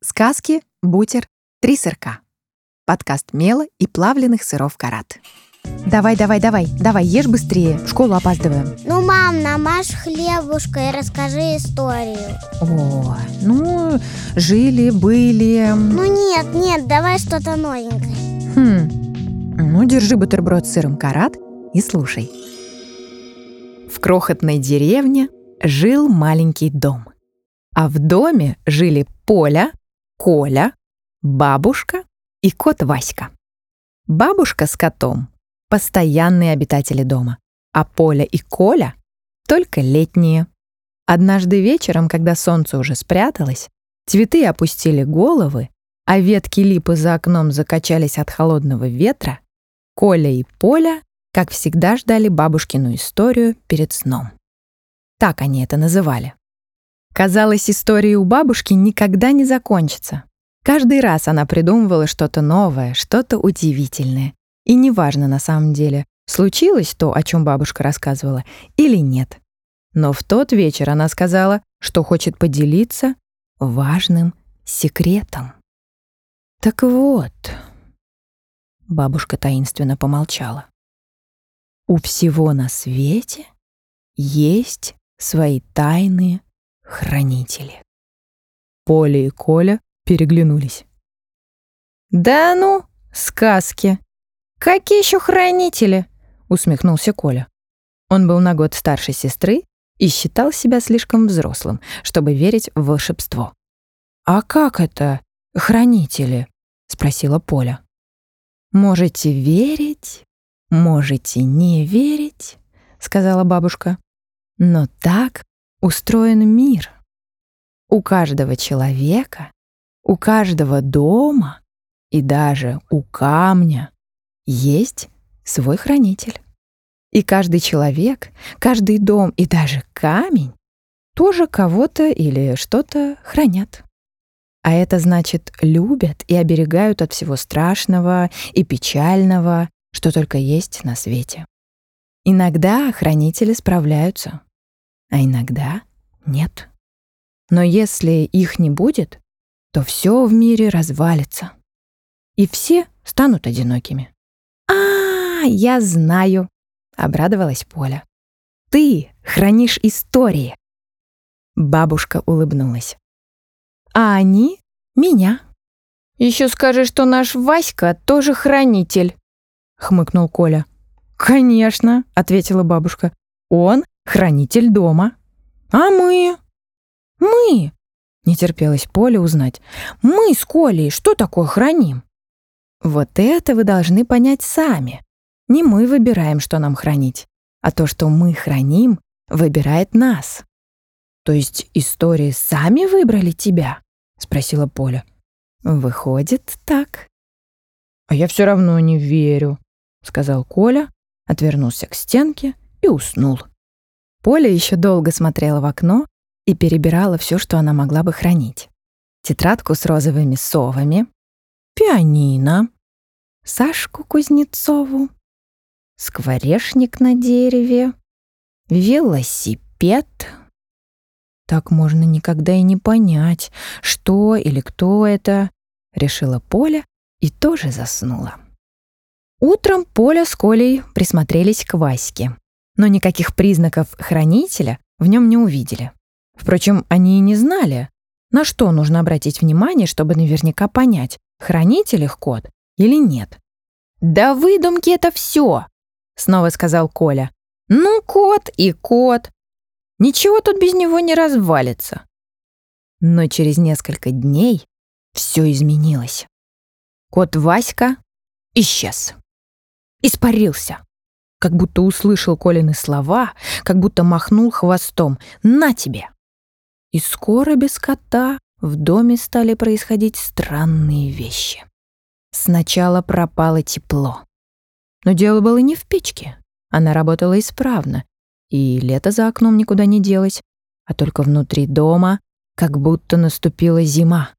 Сказки, бутер, три сырка. Подкаст мела и плавленых сыров карат. Давай, давай, давай, давай, ешь быстрее, в школу опаздываем. Ну, мам, намажь хлебушка и расскажи историю. О, ну, жили, были. Ну нет, нет, давай что-то новенькое. Хм, ну, держи бутерброд с сыром карат и слушай. В крохотной деревне жил маленький дом. А в доме жили Поля, Коля, бабушка и кот Васька. Бабушка с котом — постоянные обитатели дома, а Поля и Коля — только летние. Однажды вечером, когда солнце уже спряталось, цветы опустили головы, а ветки липы за окном закачались от холодного ветра, Коля и Поля, как всегда, ждали бабушкину историю перед сном. Так они это называли. Казалось, история у бабушки никогда не закончится. Каждый раз она придумывала что-то новое, что-то удивительное. И неважно на самом деле, случилось то, о чем бабушка рассказывала, или нет. Но в тот вечер она сказала, что хочет поделиться важным секретом. Так вот, бабушка таинственно помолчала. У всего на свете есть свои тайные хранители. Поля и Коля переглянулись. «Да ну, сказки! Какие еще хранители?» — усмехнулся Коля. Он был на год старше сестры и считал себя слишком взрослым, чтобы верить в волшебство. «А как это, хранители?» — спросила Поля. «Можете верить, можете не верить», — сказала бабушка. «Но так устроен мир. У каждого человека, у каждого дома и даже у камня есть свой хранитель. И каждый человек, каждый дом и даже камень тоже кого-то или что-то хранят. А это значит, любят и оберегают от всего страшного и печального, что только есть на свете. Иногда хранители справляются, а иногда нет. Но если их не будет, то все в мире развалится. И все станут одинокими. «А, я знаю!» — обрадовалась Поля. «Ты хранишь истории!» Бабушка улыбнулась. «А они — меня!» «Еще скажи, что наш Васька тоже хранитель!» — хмыкнул Коля. «Конечно!» — ответила бабушка. «Он хранитель дома. А мы? Мы? Не терпелось Поле узнать. Мы с Колей что такое храним? Вот это вы должны понять сами. Не мы выбираем, что нам хранить, а то, что мы храним, выбирает нас. То есть истории сами выбрали тебя? Спросила Поля. Выходит, так. А я все равно не верю, сказал Коля, отвернулся к стенке и уснул. Поля еще долго смотрела в окно и перебирала все, что она могла бы хранить. Тетрадку с розовыми совами, пианино, Сашку Кузнецову, скворечник на дереве, велосипед. Так можно никогда и не понять, что или кто это, решила Поля и тоже заснула. Утром Поля с Колей присмотрелись к Ваське но никаких признаков хранителя в нем не увидели. Впрочем, они и не знали, на что нужно обратить внимание, чтобы наверняка понять, хранитель их кот или нет. «Да выдумки это все!» — снова сказал Коля. «Ну, кот и кот. Ничего тут без него не развалится». Но через несколько дней все изменилось. Кот Васька исчез. Испарился как будто услышал Колины слова, как будто махнул хвостом. «На тебе!» И скоро без кота в доме стали происходить странные вещи. Сначала пропало тепло. Но дело было не в печке. Она работала исправно, и лето за окном никуда не делось, а только внутри дома как будто наступила зима.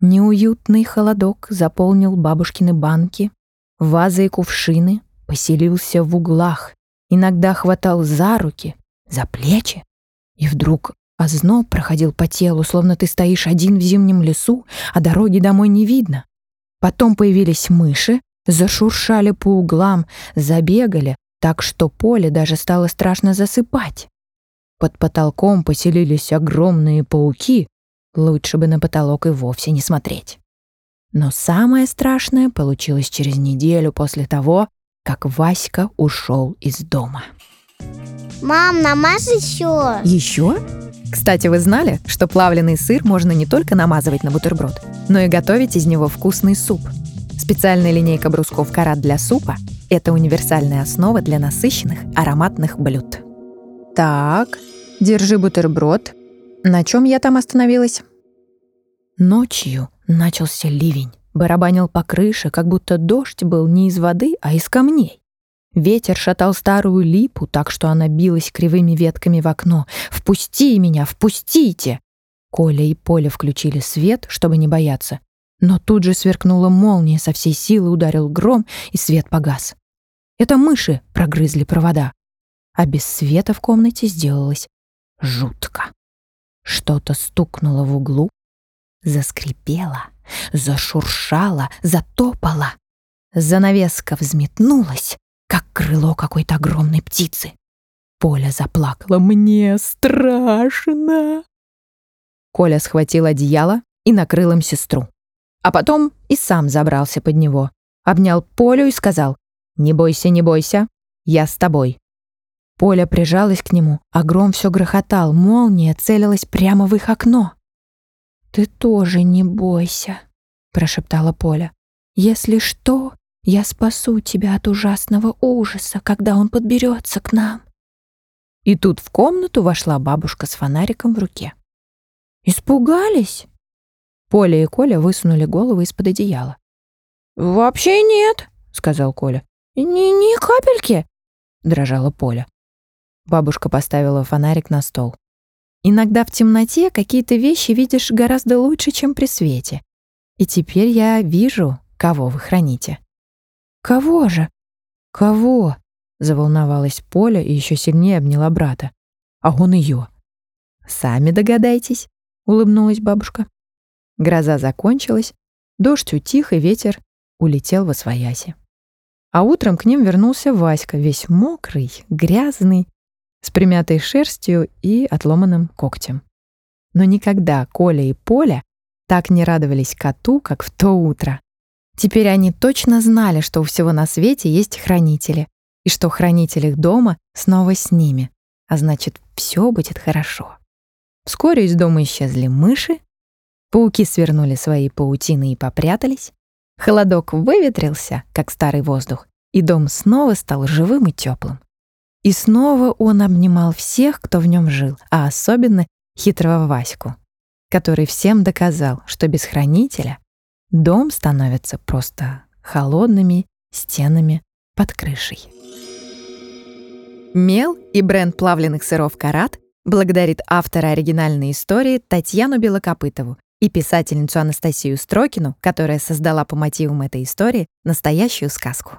Неуютный холодок заполнил бабушкины банки, вазы и кувшины, поселился в углах, иногда хватал за руки, за плечи и вдруг Озноб проходил по телу, словно ты стоишь один в зимнем лесу, а дороги домой не видно. Потом появились мыши, зашуршали по углам, забегали, так что поле даже стало страшно засыпать. Под потолком поселились огромные пауки, лучше бы на потолок и вовсе не смотреть. Но самое страшное получилось через неделю после того, как Васька ушел из дома. Мам, намажь еще. Еще? Кстати, вы знали, что плавленый сыр можно не только намазывать на бутерброд, но и готовить из него вкусный суп. Специальная линейка брусков карат для супа – это универсальная основа для насыщенных ароматных блюд. Так, держи бутерброд. На чем я там остановилась? Ночью начался ливень. Барабанил по крыше, как будто дождь был не из воды, а из камней. Ветер шатал старую липу, так что она билась кривыми ветками в окно. «Впусти меня, впустите!» Коля и Поля включили свет, чтобы не бояться. Но тут же сверкнула молния, со всей силы ударил гром, и свет погас. Это мыши прогрызли провода. А без света в комнате сделалось жутко. Что-то стукнуло в углу, заскрипело, зашуршало, затопало. Занавеска взметнулась, как крыло какой-то огромной птицы. Поля заплакала. «Мне страшно!» Коля схватил одеяло и накрыл им сестру. А потом и сам забрался под него, обнял Полю и сказал «Не бойся, не бойся, я с тобой». Поля прижалась к нему, а гром все грохотал, молния целилась прямо в их окно. «Ты тоже не бойся», — прошептала Поля. «Если что, я спасу тебя от ужасного ужаса, когда он подберется к нам». И тут в комнату вошла бабушка с фонариком в руке. «Испугались?» Поля и Коля высунули головы из-под одеяла. «Вообще нет», — сказал Коля. «Ни, ни капельки», — дрожала Поля. Бабушка поставила фонарик на стол. «Иногда в темноте какие-то вещи видишь гораздо лучше, чем при свете. И теперь я вижу, кого вы храните». «Кого же?» «Кого?» — заволновалась Поля и еще сильнее обняла брата. «А он ее». «Сами догадайтесь», — улыбнулась бабушка. Гроза закончилась, дождь утих, и ветер улетел во свояси. А утром к ним вернулся Васька, весь мокрый, грязный, с примятой шерстью и отломанным когтем. Но никогда Коля и Поля так не радовались коту, как в то утро. Теперь они точно знали, что у всего на свете есть хранители, и что хранитель их дома снова с ними, а значит, все будет хорошо. Вскоре из дома исчезли мыши, пауки свернули свои паутины и попрятались, холодок выветрился, как старый воздух, и дом снова стал живым и теплым. И снова он обнимал всех, кто в нем жил, а особенно хитрого Ваську, который всем доказал, что без хранителя дом становится просто холодными стенами под крышей. Мел и бренд плавленных сыров «Карат» благодарит автора оригинальной истории Татьяну Белокопытову и писательницу Анастасию Строкину, которая создала по мотивам этой истории настоящую сказку.